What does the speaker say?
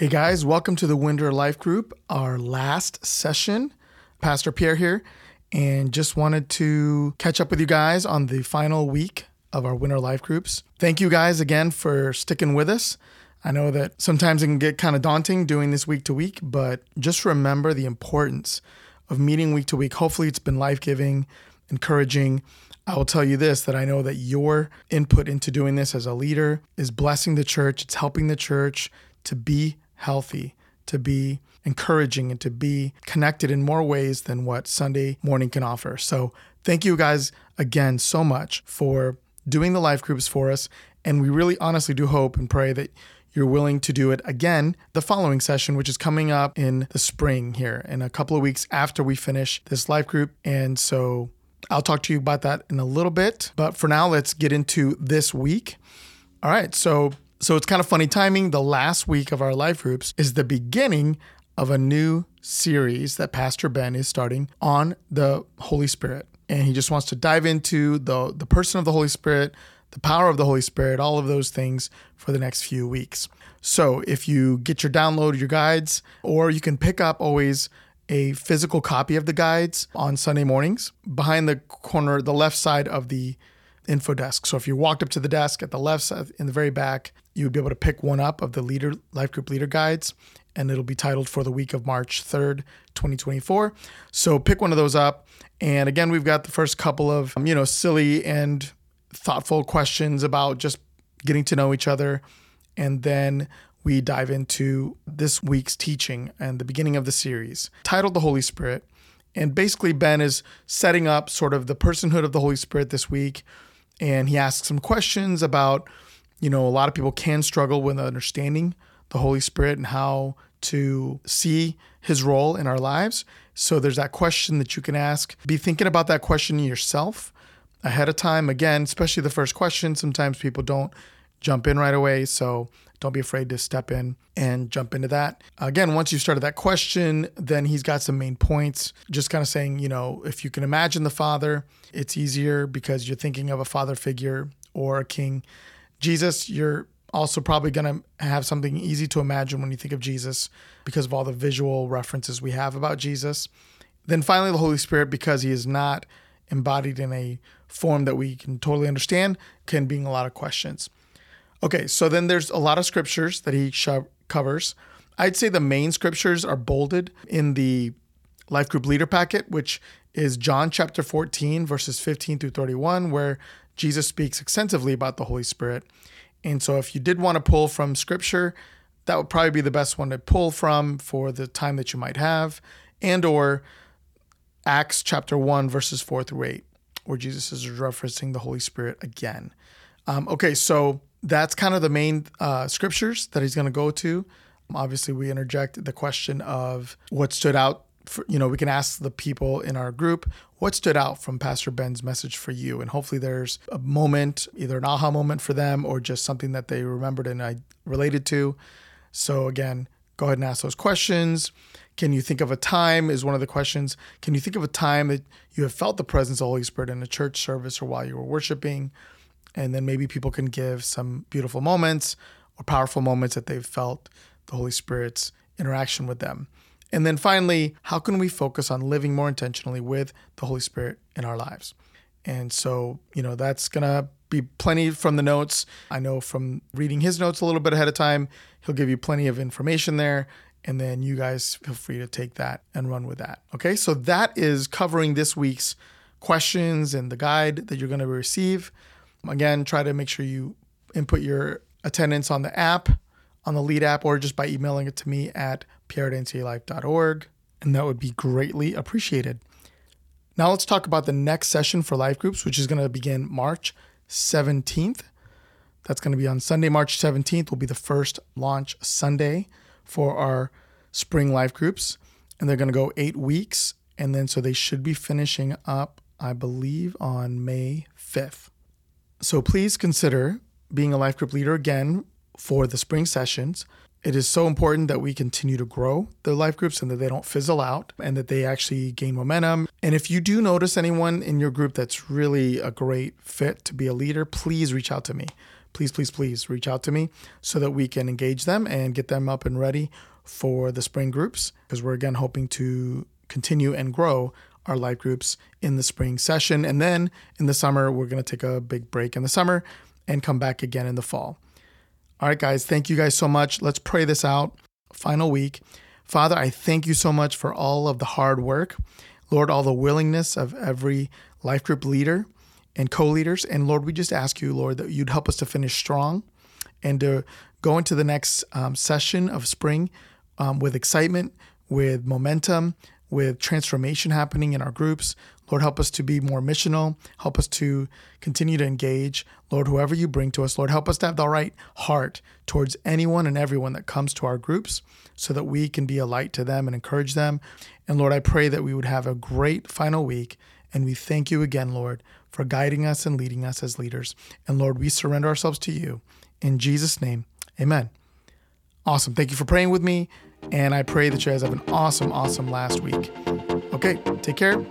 Hey guys, welcome to the Winter Life Group, our last session. Pastor Pierre here, and just wanted to catch up with you guys on the final week of our Winter Life Groups. Thank you guys again for sticking with us. I know that sometimes it can get kind of daunting doing this week to week, but just remember the importance of meeting week to week. Hopefully, it's been life giving, encouraging. I will tell you this that I know that your input into doing this as a leader is blessing the church, it's helping the church to be healthy, to be encouraging, and to be connected in more ways than what Sunday morning can offer. So, thank you guys again so much for doing the life groups for us. And we really honestly do hope and pray that you're willing to do it again the following session, which is coming up in the spring here in a couple of weeks after we finish this life group. And so I'll talk to you about that in a little bit. But for now, let's get into this week. All right. So so it's kind of funny timing. The last week of our life groups is the beginning of a new series that Pastor Ben is starting on the Holy Spirit. And he just wants to dive into the, the person of the Holy Spirit, the power of the Holy Spirit, all of those things for the next few weeks. So if you get your download, your guides, or you can pick up always a physical copy of the guides on Sunday mornings behind the corner, the left side of the info desk. So if you walked up to the desk at the left side in the very back, you would be able to pick one up of the leader life group leader guides and it'll be titled for the week of March 3rd, 2024. So pick one of those up. And again, we've got the first couple of, um, you know, silly and thoughtful questions about just getting to know each other. And then we dive into this week's teaching and the beginning of the series titled The Holy Spirit. And basically, Ben is setting up sort of the personhood of the Holy Spirit this week. And he asks some questions about, you know, a lot of people can struggle with understanding the Holy Spirit and how to see his role in our lives. So there's that question that you can ask. Be thinking about that question yourself ahead of time. Again, especially the first question. Sometimes people don't jump in right away. So don't be afraid to step in and jump into that. Again, once you've started that question, then he's got some main points. Just kind of saying, you know, if you can imagine the Father, it's easier because you're thinking of a father figure or a king. Jesus, you're also probably going to have something easy to imagine when you think of Jesus because of all the visual references we have about Jesus. Then finally, the Holy Spirit, because he is not embodied in a form that we can totally understand, can bring a lot of questions. Okay, so then there's a lot of scriptures that he covers. I'd say the main scriptures are bolded in the Life Group Leader Packet, which is John chapter 14, verses 15 through 31, where Jesus speaks extensively about the Holy Spirit. And so if you did want to pull from scripture, that would probably be the best one to pull from for the time that you might have, and or Acts chapter 1, verses 4 through 8, where Jesus is referencing the Holy Spirit again. Um, okay, so that's kind of the main uh, scriptures that he's going to go to. Obviously, we interject the question of what stood out. For, you know, we can ask the people in our group what stood out from Pastor Ben's message for you, and hopefully, there's a moment, either an aha moment for them, or just something that they remembered and I related to. So again, go ahead and ask those questions. Can you think of a time? Is one of the questions. Can you think of a time that you have felt the presence of the Holy Spirit in a church service or while you were worshiping? And then maybe people can give some beautiful moments or powerful moments that they've felt the Holy Spirit's interaction with them. And then finally, how can we focus on living more intentionally with the Holy Spirit in our lives? And so, you know, that's going to be plenty from the notes. I know from reading his notes a little bit ahead of time, he'll give you plenty of information there. And then you guys feel free to take that and run with that. Okay, so that is covering this week's questions and the guide that you're going to receive. Again, try to make sure you input your attendance on the app, on the lead app, or just by emailing it to me at pierre@ncalife.org, and that would be greatly appreciated. Now let's talk about the next session for life groups, which is going to begin March 17th. That's going to be on Sunday, March 17th, will be the first launch Sunday for our spring life groups. And they're going to go eight weeks. And then so they should be finishing up, I believe, on May 5th. So please consider being a life group leader again for the spring sessions. It is so important that we continue to grow the life groups and that they don't fizzle out and that they actually gain momentum. And if you do notice anyone in your group that's really a great fit to be a leader, please reach out to me. please, please, please reach out to me so that we can engage them and get them up and ready for the spring groups because we're again hoping to continue and grow our life groups in the spring session. And then in the summer, we're going to take a big break in the summer and come back again in the fall. All right, guys, thank you guys so much. Let's pray this out. Final week. Father, I thank you so much for all of the hard work. Lord, all the willingness of every life group leader and co leaders. And Lord, we just ask you, Lord, that you'd help us to finish strong and to go into the next um, session of spring um, with excitement, with momentum, with transformation happening in our groups. Lord, help us to be more missional. Help us to continue to engage. Lord, whoever you bring to us, Lord, help us to have the right heart towards anyone and everyone that comes to our groups so that we can be a light to them and encourage them. And Lord, I pray that we would have a great final week. And we thank you again, Lord, for guiding us and leading us as leaders. And Lord, we surrender ourselves to you. In Jesus' name, amen. Awesome. Thank you for praying with me. And I pray that you guys have an awesome, awesome last week. Okay, take care.